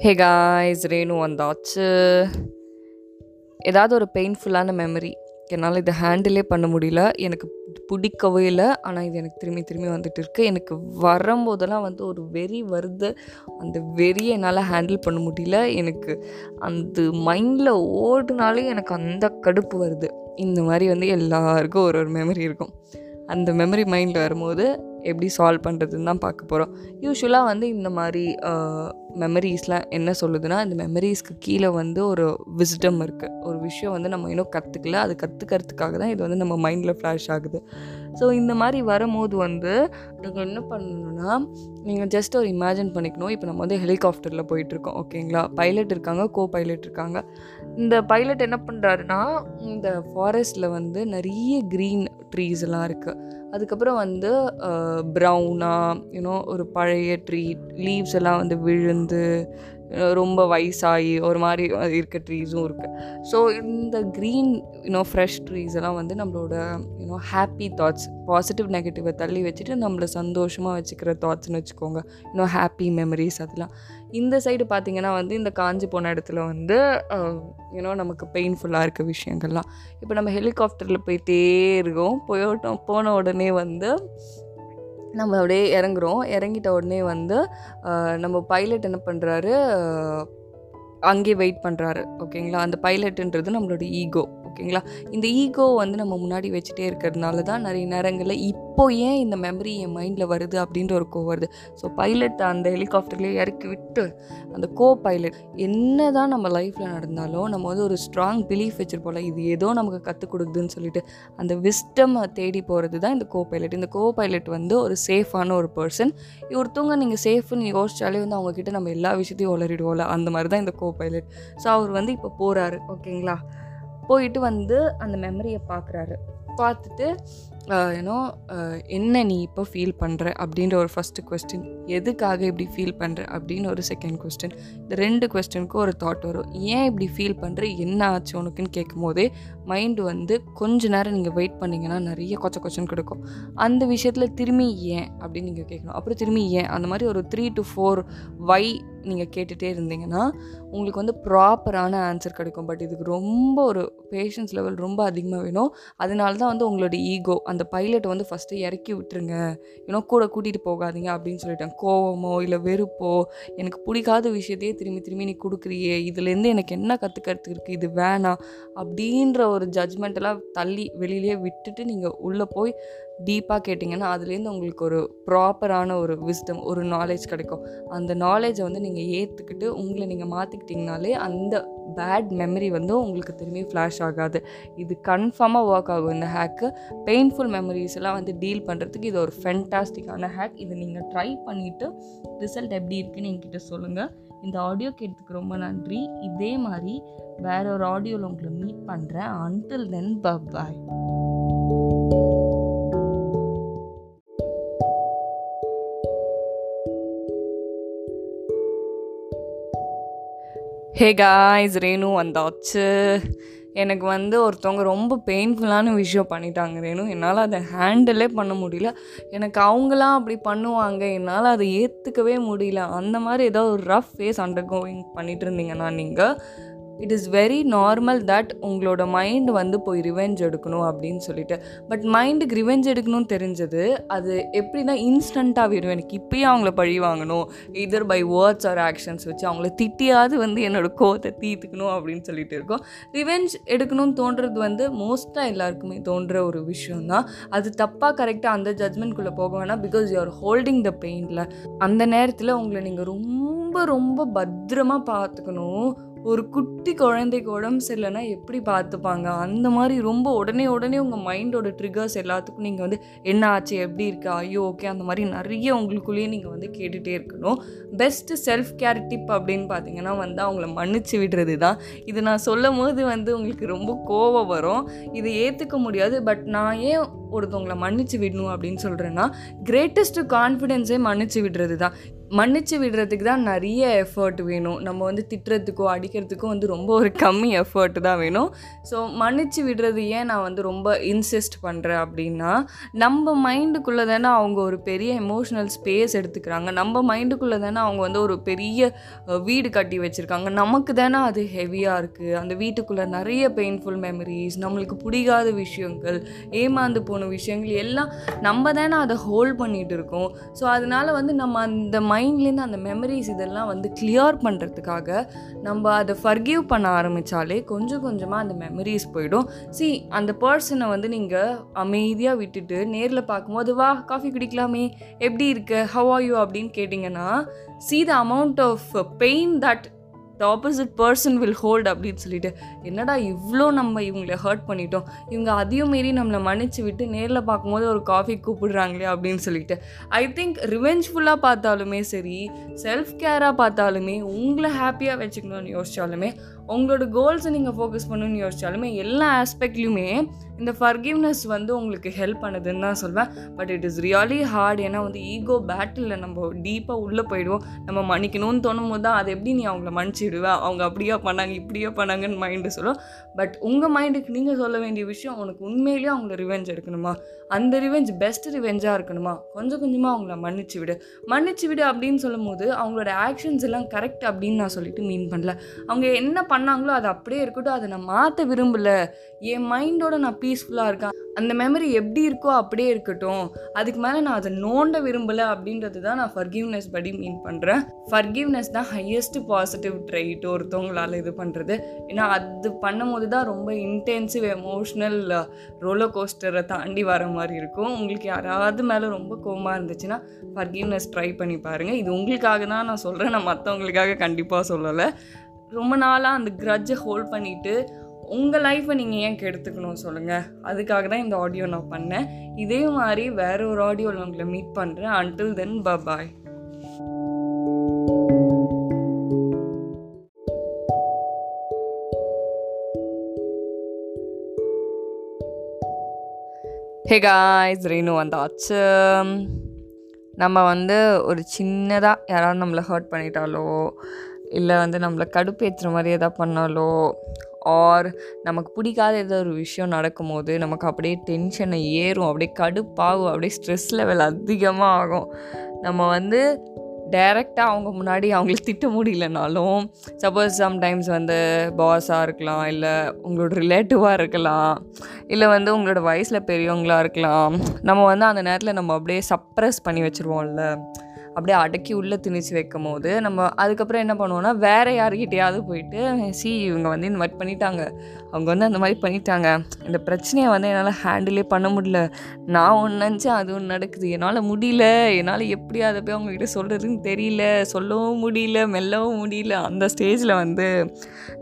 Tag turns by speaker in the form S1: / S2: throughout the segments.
S1: ஹே guys Renu வந்தாச்சு. ஏதாவது ஒரு பெயின்ஃபுல்லான மெமரி என்னால் இதை ஹேண்டிலே பண்ண முடியல. எனக்கு பிடிக்கவே இல்லை. ஆனால் இது எனக்கு திரும்பி திரும்பி வந்துட்டு இருக்கு. எனக்கு வரும்போதெல்லாம் வந்து ஒரு வெறி வருது. அந்த வெறியை என்னால் ஹேண்டில் பண்ண முடியல. எனக்கு அந்த மைண்டில் ஓடுனாலே எனக்கு அந்த கடுப்பு வருது. இந்த மாதிரி வந்து எல்லாருக்கும் ஒரு ஒரு மெமரி இருக்கும். அந்த மெமரி மைண்டில் வரும்போது எப்படி சால்வ் பண்ணுறதுன்னு தான் பார்க்க போகிறோம் யூஸ்வலாக வந்து இந்த மாதிரி மெமரிஸ்லாம் என்ன சொல்லுதுன்னா இந்த மெமரிஸ்க்கு கீழே வந்து ஒரு விஸ்டம் இருக்குது ஒரு விஷயம் வந்து நம்ம இன்னும் கற்றுக்கல அது கற்றுக்கிறதுக்காக தான் இது வந்து நம்ம மைண்டில் ஃப்ளாஷ் ஆகுது. ஸோ இந்த மாதிரி வரும்போது வந்து நீங்கள் என்ன பண்ணணும்னா நீங்கள் ஜஸ்ட் ஒரு இமேஜின் பண்ணிக்கணும். இப்போ நம்ம வந்து ஹெலிகாப்டரில் போயிட்டுருக்கோம் ஓகேங்களா? பைலட் இருக்காங்க கோ பைலட் இருக்காங்க. இந்த பைலட் என்ன பண்ணுறாருன்னா இந்த ஃபாரஸ்ட்டில் வந்து நிறைய க்ரீன் ட்ரீஸ் எல்லாம் இருக்குது அதுக்கப்புறம் வந்து ப்ரௌனாக யூனோ ஒரு பழைய ட்ரீ லீவ்ஸ் எல்லாம் வந்து விழுந்து ரொம்ப வயசாகி ஒரு மாதிரி இருக்க ட்ரீஸும் இருக்குது ஸோ இந்த க்ரீன் யூனோ ஃப்ரெஷ் ட்ரீஸ் எல்லாம் வந்து நம்மளோட you know happy thoughts positive நெகட்டிவை தள்ளி வச்சுட்டு நம்மளை சந்தோஷமாக வச்சுக்கிற தாட்ஸ்னு வச்சுக்கோங்க. இன்னும் ஹாப்பி மெமரிஸ் அதெல்லாம். இந்த சைடு பார்த்திங்கன்னா வந்து இந்த காஞ்சி போன இடத்துல வந்து யூனோ நமக்கு பெயின்ஃபுல்லாக இருக்க விஷயங்கள்லாம். இப்போ நம்ம ஹெலிகாப்டரில் போயிட்டே இருக்கோம். போயிட்டோம் போன உடனே வந்து நம்ம அப்படியே இறங்குறோம். இறங்கிட்ட உடனே வந்து நம்ம பைலட் என்ன பண்ணுறாரு அங்கேயே வெயிட் பண்ணுறாரு ஓகேங்களா அந்த பைலட்டுன்றது நம்மளோட ஈகோ ஓகேங்களா? இந்த ஈகோ வந்து நம்ம முன்னாடி வச்சுட்டே இருக்கிறதுனால தான் நிறைய நேரங்களில் இப்போ ஏன் இந்த மெமரி என் மைண்டில் வருது அப்படின்ற ஒரு கோ வருது. ஸோ பைலட் அந்த ஹெலிகாப்டர்லேயே இறக்கி விட்டு அந்த கோ பைலட் என்ன தான் நம்ம லைஃப்பில் நடந்தாலும் நம்ம வந்து ஒரு ஸ்ட்ராங் பிலீஃப் வச்சுருப்போம்ல இது ஏதோ நமக்கு கற்றுக் கொடுக்குதுன்னு சொல்லிட்டு அந்த விஸ்டம் தேடி போகிறது தான் இந்த கோ பைலட் இந்த கோ பைலட் வந்து ஒரு சேஃபான ஒரு பர்சன் ஒருத்தவங்க நீங்கள் சேஃப்னு யோசிச்சாலே வந்து அவங்கக்கிட்ட நம்ம எல்லா விஷயத்தையும் உளறிடுவோம்ல அந்த மாதிரி தான் இந்த கோ பைலட் ஸோ அவர் வந்து இப்போ போகிறாரு ஓகேங்களா? போயிட்டு வந்து அந்த மெமரியை பார்க்குறாரு பார்த்துட்டு ஏன்னோ என்ன நீ இப்போ ஃபீல் பண்ணுற அப்படின்ற ஒரு ஃபஸ்ட்டு கொஸ்டின் எதுக்காக இப்படி ஃபீல் பண்ணுற அப்படின்னு ஒரு செகண்ட் கொஸ்டின் இந்த ரெண்டு கொஸ்டினுக்கும் ஒரு தாட் வரும். ஏன் இப்படி ஃபீல் பண்ணுற என்ன ஆச்சு உனக்குன்னு கேட்கும் போதே மைண்டு வந்து கொஞ்ச நேரம் நீங்கள் வெயிட் பண்ணிங்கன்னா நிறைய கொச்ச கொச்சன் கொடுக்கும். அந்த விஷயத்தில் திரும்பி ஏன்? அப்படின்னு நீங்கள் கேட்கணும் அப்புறம் திரும்பி ஏன்? அந்த மாதிரி ஒரு த்ரீ டு ஃபோர் வை நீங்கள் கேட்டுகிட்டே இருந்தீங்கன்னா உங்களுக்கு வந்து ப்ராப்பரான ஆன்சர் கிடைக்கும். பட் இதுக்கு ரொம்ப ஒரு பேஷன்ஸ் லெவல் ரொம்ப அதிகமாக வேணும். அதனால தான் வந்து உங்களோட ஈகோ அந்த பைலட்டை வந்து ஃபஸ்ட்டு இறக்கி விட்டுருங்க. ஏன்னா கூட கூட்டிகிட்டு போகாதீங்க அப்படின்னு சொல்லிட்டேன். கோவமோ இல்லை வெறுப்போ எனக்கு பிடிக்காத விஷயத்தையே திரும்பி திரும்பி நீ கொடுக்குறியே. இதுலேருந்து எனக்கு என்ன கற்றுக்கிறதுக்கு இருக்குது இது வேணாம். அப்படின்ற ஒரு ஜட்ஜ்மெண்ட்டெல்லாம் தள்ளி வெளியிலேயே விட்டுட்டு நீங்கள் உள்ளே போய் டீப்பாக கேட்டிங்கன்னா அதுலேருந்து உங்களுக்கு ஒரு ப்ராப்பரான ஒரு விஸ்டம் ஒரு நாலேஜ் கிடைக்கும். அந்த நாலேஜை வந்து நீங்கள் ஏற்றுக்கிட்டு உங்களை நீங்கள் மாற்றிக்கிட்டிங்கனாலே அந்த பேட் மெமரி வந்து உங்களுக்கு திரும்பி ஃப்ளாஷ் ஆகாது. இது கன்ஃபார்மாக ஒர்க் ஆகும் இந்த ஹேக்கு பெயின்ஃபுல் மெமரிஸ் எல்லாம் வந்து டீல் பண்ணுறதுக்கு இது ஒரு ஃபென்டாஸ்டிக்கான ஹேக் இது நீங்கள் ட்ரை பண்ணிவிட்டு ரிசல்ட் எப்படி இருக்குன்னு என்கிட்ட சொல்லுங்கள் இந்த ஆடியோ கேட்டதுக்கு ரொம்ப நன்றி. இதே மாதிரி வேற ஒரு ஆடியோவில் உங்களை மீட் பண்ணுறேன் until then bye hey guys Renu வந்தாச்சு. எனக்கு வந்து ஒருத்தவங்க ரொம்ப பெயின்ஃபுல்லான விஷயம் பண்ணிட்டாங்க ரேணு. என்னால் அதை ஹேண்டிலே பண்ண முடியல. எனக்கு அவங்களாம் அப்படி பண்ணுவாங்க. என்னால் அதை ஏற்றுக்கவே முடியல. அந்த மாதிரி ஏதோ ஒரு ரஃப் ஃபேஸ் அண்டர் கோயிங் பண்ணிகிட்டு இருந்தீங்கன்னா நீங்கள் it is very normal that உங்களோட மைண்ட் வந்து போய் ரிவெஞ்ச் எடுக்கணும் அப்படின்னு சொல்லிட்டு. பட் மைண்டுக்கு ரிவெஞ்ச் எடுக்கணும்னு தெரிஞ்சது அது எப்படின்னா இன்ஸ்டண்ட்டாக வேணும் எனக்கு இப்பயே அவங்கள பழி வாங்கணும். இதர் பை வேர்ட்ஸ் ஆர் ஆக்ஷன்ஸ் வச்சு அவங்கள திட்டியாவது வந்து என்னோடய கோவத்தை தீர்த்துக்கணும் அப்படின்னு சொல்லிட்டு இருக்கோம். ரிவெஞ்ச் எடுக்கணும்னு தோன்றது வந்து மோஸ்ட்டாக எல்லாருக்குமே தோன்ற ஒரு விஷயம்தான். அது தப்பாக கரெக்டாக அந்த ஜட்மெண்ட்குள்ளே போக வேணாம். Because you are holding the பெயினில் அந்த நேரத்தில் உங்களை நீங்கள் ரொம்ப ரொம்ப பத்திரமா பார்த்துக்கணும். ஒரு குட்டி குழந்தைக்கு உடம்பு சரியில்லைன்னா எப்படி பார்த்துப்பாங்க? அந்த மாதிரி ரொம்ப உடனே உடனே உங்கள் மைண்டோட ட்ரிகர்ஸ் எல்லாத்துக்கும் நீங்கள் வந்து என்ன ஆச்சு? எப்படி இருக்கா? ஐயோ ஓகே அந்த மாதிரி நிறைய உங்களுக்குள்ளேயே நீங்கள் வந்து கேட்டுகிட்டே இருக்கணும். பெஸ்ட்டு செல்ஃப் கேர் டிப் அப்படின்னு பார்த்தீங்கன்னா வந்து அவங்கள மன்னிச்சு விடுறது தான் இது நான் சொல்லும் போது வந்து உங்களுக்கு ரொம்ப கோவம் வரும். இதை ஏற்றுக்க முடியாது. பட் நான் ஏன் ஒருத்தவங்களை மன்னிச்சு விடணும் அப்படின்னு சொல்கிறேன்னா கிரேட்டஸ்ட்டு கான்ஃபிடென்ஸே மன்னிச்சு விடுறது தான் மன்னிச்சு விடுறதுக்கு தான் நிறைய எஃபர்ட் வேணும். நம்ம வந்து திட்டுறதுக்கோ அடிக்கிறதுக்கோ வந்து ரொம்ப ஒரு கம்மி எஃபர்ட் தான் வேணும். ஸோ மன்னிச்சு விடுறது ஏன் நான் வந்து ரொம்ப இன்சிஸ்ட் பண்ணுறேன் அப்படின்னா நம்ம மைண்டுக்குள்ளே தானே அவங்க ஒரு பெரிய எமோஷ்னல் ஸ்பேஸ் எடுத்துக்கிறாங்க. நம்ம மைண்டுக்குள்ளே தானே அவங்க வந்து ஒரு பெரிய வீடு கட்டி வச்சுருக்காங்க. நமக்கு தானே அது ஹெவியாக இருக்குது அந்த வீட்டுக்குள்ளே நிறைய பெயின்ஃபுல் மெமரிஸ் நம்மளுக்கு பிடிக்காத விஷயங்கள் ஏமாந்து போன விஷயங்கள் எல்லாம் நம்ம தானே அதை ஹோல்ட் பண்ணிகிட்டு இருக்கோம். ஸோ அதனால வந்து நம்ம அந்த மைண்ட்லேருந்து அந்த மெமரிஸ் இதெல்லாம் வந்து கிளியர் பண்ணுறதுக்காக நம்ம அதை ஃபர்கிவ் பண்ண ஆரம்பித்தாலே கொஞ்சம் கொஞ்சமாக அந்த மெமரிஸ் போயிடும். சி அந்த பர்சனை வந்து நீங்கள் அமைதியாக விட்டுட்டு நேரில் பார்க்கும்போது வா காஃபி குடிக்கலாமே எப்படி இருக்கு? ஹவ் ஆர் யூ அப்படின்னு கேட்டிங்கன்னா see the amount of pain that the opposite person will hold அப்படின்னு சொல்லிட்டு என்னடா இவ்வளோ நம்ம இவங்கள ஹர்ட் பண்ணிட்டோம்? இவங்க அதையும் மீறி நம்மளை மன்னிச்சு விட்டு நேரில் பார்க்கும்போது ஒரு காஃபி கூப்பிடுறாங்களே அப்படின்னு சொல்லிட்டு. ஐ திங்க் ரிவெஞ்ச்ஃபுல்லாக பார்த்தாலுமே சரி செல்ஃப் கேராக பார்த்தாலுமே உங்களை ஹாப்பியாக வச்சுக்கணும்னு யோசிச்சாலுமே உங்களோட கோல்ஸை நீங்கள் ஃபோக்கஸ் பண்ணுன்னு யோசிச்சாலுமே எல்லா ஆஸ்பெக்ட்லையுமே இந்த ஃபர்கிவ்னஸ் வந்து உங்களுக்கு ஹெல்ப் பண்ணுதுன்னு தான் சொல்வேன். But it is really hard ஏன்னா வந்து ஈகோ பேட்டிலில் நம்ம டீப்பாக உள்ளே போயிடுவோம். நம்ம மன்னிக்கணும்னு தோணும் போது தான் அது எப்படி நீ அவங்கள மன்னிச்சிடுவ? அவங்க அப்படியே பண்ணாங்க இப்படியே பண்ணாங்கன்னு மைண்டு சொல்லும். பட் உங்கள் மைண்டுக்கு நீங்கள் சொல்ல வேண்டிய விஷயம் உனக்கு உண்மையிலேயே அவங்கள ரிவெஞ்ச் எடுக்கணுமா? அந்த ரிவெஞ்ச் பெஸ்ட் ரிவெஞ்சாக இருக்கணுமா? கொஞ்சம் கொஞ்சமாக அவங்கள மன்னிச்சு விடு. மன்னிச்சு விடு அப்படின்னு சொல்லும் போது அவங்களோட ஆக்ஷன்ஸ் எல்லாம் கரெக்ட் அப்படின்னு நான் சொல்லிட்டு மீன் பண்ணல. அவங்க என்ன பண்ணாங்களோ அது அப்படியே இருக்கட்டும். அதை நான் மாற்ற விரும்பல. என் மைண்டோட நான் பீஸ்ஃபுல்லாக இருக்கேன். அந்த மெமரி எப்படி இருக்கோ அப்படியே இருக்கட்டும். அதுக்கு மேலே நான் அதை நோண்ட விரும்பலை அப்படின்றது தான் நான் ஃபர்கிவ்னஸ் படி மீன் பண்ணுறேன் ஃபர்கிவ்னஸ் தான் ஹையஸ்ட் பாசிட்டிவ் ட்ரைட் ஒருத்தவங்களால் இது பண்ணுறது ஏன்னா அது பண்ணும்போது தான் ரொம்ப இன்டென்சிவ் எமோஷ்னல் ரோலர் கோஸ்டரை தாண்டி வர மாதிரி இருக்கும். உங்களுக்கு யாராவது மேலே ரொம்ப கோவமாக இருந்துச்சுன்னா ஃபர்கிவ்னஸ் ட்ரை பண்ணி பாருங்கள் இது உங்களுக்காக தான் நான் சொல்கிறேன் நான் மற்றவங்களுக்காக கண்டிப்பாக சொல்லலை. ரொம்ப நாளாக அந்த க்ரட்ஜை ஹோல்ட் பண்ணிவிட்டு உங்கள் லைஃப்பை நீங்கள் ஏன் கெடுத்துக்கணும் சொல்லுங்கள் அதுக்காக தான் இந்த ஆடியோ நான் பண்ணேன். இதே மாதிரி வேற ஒரு ஆடியோவில் உங்களை மீட் பண்ணுறேன் until then bye hey guys Reenu வந்தாச்சு. நம்ம வந்து ஒரு சின்னதாக யாராவது நம்மளை ஹர்ட் பண்ணிட்டாலோ இல்லை வந்து நம்மளை கடுப்பேற்றுற மாதிரி எதாவது பண்ணாலோ ஆர் நமக்கு பிடிக்காத ஏதோ ஒரு விஷயம் நடக்கும்போது நமக்கு அப்படியே டென்ஷனை ஏறும் அப்படியே கடுப்பாகும் அப்படியே ஸ்ட்ரெஸ் லெவல் அதிகமாக ஆகும் நம்ம வந்து டைரெக்டாக அவங்க முன்னாடி அவங்கள திட்ட முடியலனாலும் சப்போஸ் சம்டைம்ஸ் வந்து பாஸாக இருக்கலாம் இல்லை உங்களோட ரிலேட்டிவாக இருக்கலாம் இல்லை வந்து உங்களோட வயசில் பெரியவங்களாக இருக்கலாம் நம்ம வந்து அந்த நேரத்தில் நம்ம அப்படியே சப்ரஸ் பண்ணி வச்சுருவோம்ல. அப்படியே அடக்கி உள்ளே திணிச்சு வைக்கும் போது நம்ம அதுக்கப்புறம் என்ன பண்ணுவோம்னா வேறு யார்கிட்டயாவது போயிட்டு சி இவங்க வந்து இந்த மாதிரி பண்ணிட்டாங்க. அவங்க வந்து அந்த மாதிரி பண்ணிட்டாங்க. இந்த பிரச்சனையை வந்து என்னால் ஹேண்டிலே பண்ண முடியல. நான் ஒன்று நினச்சேன் அது ஒன்று நடக்குது. என்னால் முடியல. என்னால் எப்படி அதை போய் அவங்கக்கிட்ட சொல்கிறதுன்னு தெரியல. சொல்லவும் முடியல மெல்லவும் முடியல. அந்த ஸ்டேஜில் வந்து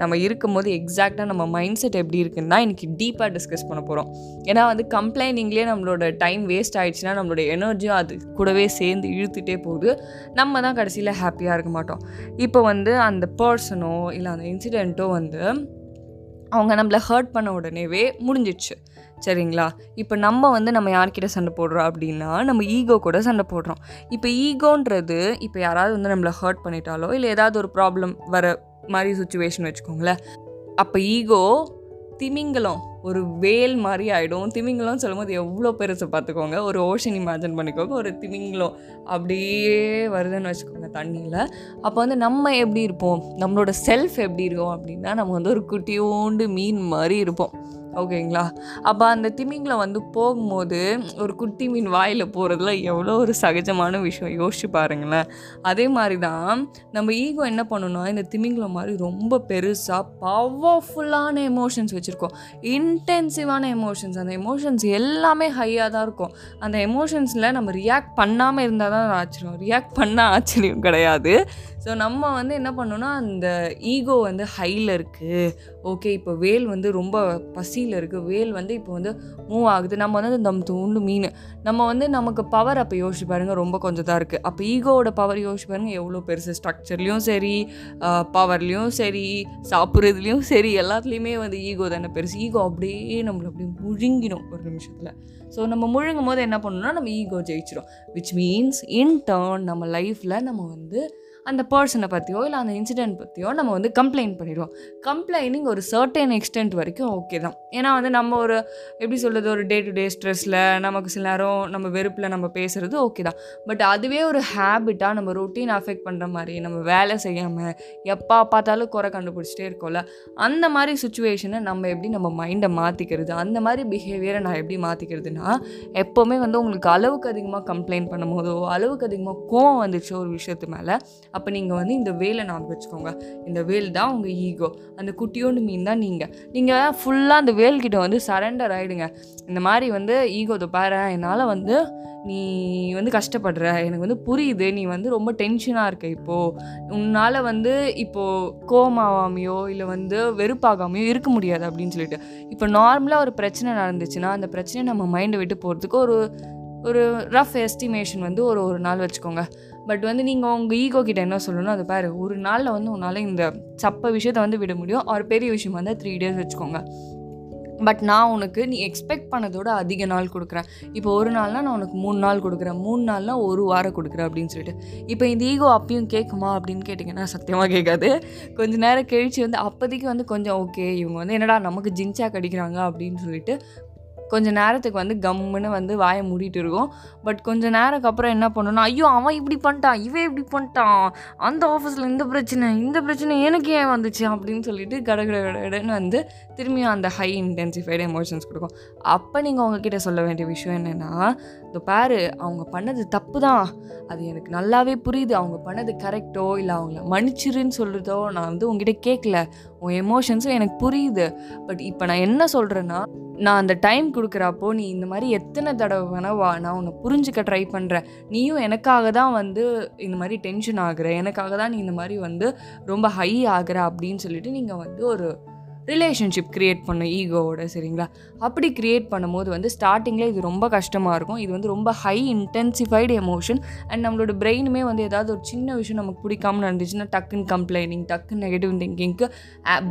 S1: நம்ம இருக்கும்போது எக்ஸாக்டாக நம்ம மைண்ட் செட் எப்படி இருக்குன்னு தான் இன்றைக்கி டீப்பாக டிஸ்கஸ் பண்ண போகிறோம் ஏன்னா வந்து கம்ப்ளைனிங்லேயே நம்மளோட டைம் வேஸ்ட் ஆகிடுச்சுன்னா நம்மளோட எனர்ஜியும் அது கூடவே சேர்ந்து இழுத்துகிட்டே போகுது. நம்ம தான் கடைசியில் ஹாப்பியாக இருக்க மாட்டோம். இப்போ வந்து அந்த பர்சனோ இல்லை அந்த இன்சிடெண்ட்டோ வந்து அவங்க நம்மளை ஹர்ட் பண்ண உடனேவே முடிஞ்சிடுச்சு. சரிங்களா? இப்போ நம்ம வந்து நம்ம யார்கிட்ட சண்டை போடுறோம் அப்படின்னா நம்ம ஈகோ கூட சண்டை போடுறோம். இப்போ ஈகோன்றது இப்போ யாராவது வந்து நம்மளை ஹர்ட் பண்ணிட்டாலோ இல்லை ஏதாவது ஒரு ப்ராப்ளம் வர மாதிரி சுச்சுவேஷன் வச்சுக்கோங்களேன். அப்போ ஈகோ திமிங்கலம் ஒரு வேல் மாதிரி ஆகிடும் திமிங்கலம்னு சொல்லும்போது எவ்வளோ பெருசை பார்த்துக்கோங்க. ஒரு ஓஷன் இமேஜின் பண்ணிக்கோங்க. ஒரு திமிங்கலம் அப்படியே வருதுன்னு வச்சுக்கோங்க தண்ணியில். அப்போ வந்து நம்ம எப்படி இருப்போம்? நம்மளோட செல்ஃப் எப்படி இருக்கும் அப்படின்னா நம்ம வந்து ஒரு குட்டியோண்டு மீன் மாதிரி இருப்போம். ஓகேங்களா? அப்போ அந்த திமிங்கில் வந்து போகும்போது ஒரு குட்டி மீன் வாயில் போகிறதுல எவ்வளோ ஒரு சகஜமான விஷயம். யோசிச்சு பாருங்களேன். அதே மாதிரி தான் நம்ம ஈகோ என்ன பண்ணணும்னா இந்த திமிங்கில் மாதிரி ரொம்ப பெருசாக பவர்ஃபுல்லான எமோஷன்ஸ் வச்சுருக்கோம். இன்டென்சிவான எமோஷன்ஸ் அந்த எமோஷன்ஸ் எல்லாமே ஹையாக தான் இருக்கும். அந்த எமோஷன்ஸில் நம்ம ரியாக்ட் பண்ணாமல் இருந்தால் தான் ஆச்சரியம். ரியாக்ட் பண்ண ஆச்சரியம் கிடையாது. ஸோ நம்ம வந்து என்ன பண்ணோன்னா அந்த ஈகோ வந்து ஹையில் இருக்குது ஓகே இப்போ வேல் வந்து ரொம்ப பசியில் இருக்குது வேல் வந்து இப்போ வந்து மூவ் ஆகுது. நம்ம வந்து நம்ம தூண்டு மீன். நம்ம வந்து நமக்கு பவர் அப்போ யோசிச்சு பாருங்கள் ரொம்ப கொஞ்சம் தான் இருக்குது அப்போ ஈகோவோட பவர் யோசிச்சு பாருங்கள் எவ்வளோ பெருசு. ஸ்ட்ரக்சர்லேயும் சரி பவர்லேயும் சரி சாப்பிட்றதுலேயும் சரி எல்லாத்துலேயுமே வந்து ஈகோ தானே பெருசு. ஈகோ அப்படியே நம்மளை அப்படியே முழுங்கிடும் ஒரு நிமிஷத்தில். ஸோ நம்ம முழுங்கும் போது என்ன பண்ணணும்னா நம்ம ஈகோ ஜெயிச்சிடும் விச் மீன்ஸ் இன் டர்ன் நம்ம லைஃப்பில் நம்ம வந்து அந்த பர்சனை பற்றியோ இல்லை அந்த இன்சிடென்ட் பற்றியோ நம்ம வந்து கம்ப்ளைண்ட் பண்ணிடுவோம். கம்ப்ளைனிங் ஒரு சர்டன் எக்ஸ்டென்ட் வரைக்கும் ஓகே தான். ஏன்னா வந்து நம்ம ஒரு எப்படி சொல்கிறது ஒரு டே டு டே ஸ்ட்ரெஸ்ஸில் நமக்கு சில நேரம் நம்ம வெறுப்பில் நம்ம பேசுகிறது ஓகே தான். பட் அதுவே ஒரு ஹேபிட்டாக நம்ம ரொட்டீன் அஃபெக்ட் பண்ணுற மாதிரி நம்ம வேலை செய்யாமல் எப்போ பார்த்தாலும் குறை கண்டுபிடிச்சிட்டே இருக்கோம்ல அந்த மாதிரி சுச்சுவேஷனை நம்ம எப்படி நம்ம மைண்டை மாற்றிக்கிறது அந்த மாதிரி பிஹேவியரை நான் எப்படி மாற்றிக்கிறதுனா எப்போவுமே வந்து உங்களுக்கு அளவுக்கு அதிகமாக கம்ப்ளைண்ட் பண்ணும் போதோ அளவுக்கு அதிகமாக கோவம் வந்துச்சோ ஒரு விஷயத்து மேலே அப்போ நீங்கள் வந்து இந்த வேலை ஞாபகம் வச்சுக்கோங்க. இந்த வேல் தான் உங்கள் ஈகோ அந்த குட்டியோண்டு மீன் தான் நீங்கள் நீங்கள் ஃபுல்லாக அந்த வேல்கிட்ட வந்து சரண்டர் ஆகிடுங்க இந்த மாதிரி வந்து ஈகோ பாரு என்னால் வந்து நீ வந்து கஷ்டப்படுற. எனக்கு வந்து புரியுது நீ வந்து ரொம்ப டென்ஷனாக இருக்க இப்போது உன்னால் வந்து இப்போது கோமாவாமையோ இல்லை வந்து வெறுப்பாகாமையோ இருக்க முடியாது அப்படின்னு சொல்லிட்டு. இப்போ நார்மலாக ஒரு பிரச்சனை நடந்துச்சுன்னா அந்த பிரச்சனையை நம்ம மைண்டை விட்டு போகிறதுக்கு ஒரு ஒரு ரஃப் எஸ்டிமேஷன் வந்து ஒரு ஒரு நாள் வச்சுக்கோங்க. பட் வந்து நீங்கள் உங்கள் ஈகோ கிட்ட என்ன சொல்லணும் அது பாரு ஒரு நாளில் வந்து உன்னால் இந்த சப்ப விஷயத்தை வந்து விட முடியும். ஒரு பெரிய விஷயம் வந்து த்ரீ டேஸ் வச்சுக்கோங்க. பட் நான் உனக்கு நீ எக்ஸ்பெக்ட் பண்ணதோட அதிக நாள் கொடுக்குறேன். இப்போ ஒரு நாள்னா நான் உனக்கு மூணு நாள் கொடுக்குறேன். மூணு நாள்னா ஒரு வாரம் கொடுக்குறேன் அப்படின்னு சொல்லிட்டு. இப்போ இந்த ஈகோ அப்பயும் கேட்குமா அப்படின்னு கேட்டிங்கன்னா சத்தியமாக கேட்காது. கொஞ்சம் நேரம் கழிச்சு வந்து அப்போதைக்கு வந்து கொஞ்சம் ஓகே இவங்க வந்து என்னடா நமக்கு ஜின்ச்சா கடிக்கிறாங்க அப்படின்னு சொல்லிட்டு கொஞ்ச நேரத்துக்கு வந்து கம்முன்னு வந்து வாயை மூடிட்டு இருக்கும். பட் கொஞ்ச நேரத்துக்கு அப்புறம் என்ன பண்ணணும்னா ஐயோ அவன் இப்படி பண்ணிட்டான் இவன் இப்படி பண்ணிட்டான் அந்த ஆஃபீஸில் இந்த பிரச்சனை இந்த பிரச்சனை எனக்கு ஏன் வந்துச்சு அப்படின்னு சொல்லிட்டு கடகட கடன்னு வந்து திரும்பியும் அந்த ஹை இன்டென்சிஃபைடு எமோஷன்ஸ் கொடுக்கும். அப்போ நீங்கள் உங்ககிட்ட சொல்ல வேண்டிய விஷயம் என்னென்னா இந்த பாரு அவங்க பண்ணது தப்பு தான். அது எனக்கு நல்லாவே புரியுது. அவங்க பண்ணது கரெக்டோ இல்லை அவங்கள மன்னிச்சிருன்னு சொல்கிறதோ நான் வந்து உங்ககிட்ட கேட்கல உன் எமோஷன்ஸும் எனக்கு புரியுது. பட் இப்போ நான் என்ன சொல்கிறேன்னா நான் அந்த டைம் கொடுக்குறப்போ நீ இந்த மாதிரி எத்தனை தடவை வேணால் வா நான் உன்னை புரிஞ்சுக்க ட்ரை பண்ணுறேன் நீயும் எனக்காக தான் வந்து இந்த மாதிரி டென்ஷன் ஆகுற எனக்காக தான் நீ இந்த மாதிரி வந்து ரொம்ப ஹை ஆகிற அப்படின்னு சொல்லிட்டு நீங்கள் வந்து ஒரு ரிலேஷன்ஷிப் க்ரியேட் பண்ணும் ஈகோவோட சரிங்களா? அப்படி க்ரியேட் பண்ணும்போது வந்து ஸ்டார்டிங்கில் இது ரொம்ப கஷ்டமாக இருக்கும். இது வந்து ரொம்ப ஹை இன்டென்சிஃபைடு எமோஷன் அண்ட் நம்மளோட பிரெயினுமே வந்து ஏதாவது ஒரு சின்ன விஷயம் நமக்கு பிடிக்காம நடந்துச்சுன்னா டக்குன்னு கம்ப்ளைனிங் டக்குன்னு நெகட்டிவ் திங்கிங்க்கு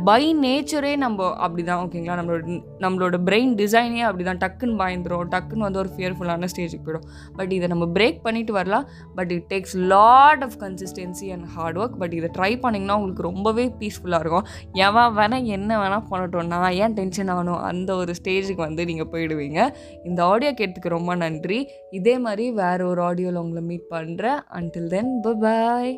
S1: பை நேச்சரே நம்ம அப்படி தான் ஓகேங்களா? நம்மளோட நம்மளோட பிரெயின் டிசைனே அப்படி தான் டக்குன்னு பயந்துரும் டக்குன்னு வந்து ஒரு ஃபியர்ஃபுல்லான ஸ்டேஜுக்கு போயிடும். பட் இதை நம்ம பிரேக் பண்ணிட்டு வரலாம். But it takes lot of consistency and hard work but இதை ட்ரை பண்ணிங்கன்னா உங்களுக்கு ரொம்பவே பீஸ்ஃபுல்லாக இருக்கும். எவன் வேணால் என்ன வேணால் பண்ணட்டும் நான் ஏன் டென்ஷன் ஆகணும்? அந்த ஒரு ஸ்டேஜுக்கு வந்து நீங்கள் போயிடுவீங்க. இந்த ஆடியோ கேட்டதுக்கு ரொம்ப நன்றி. இதே மாதிரி வேறு ஒரு ஆடியோவில் உங்களை மீட் பண்ணுறேன் அன்டில் தென் பாய்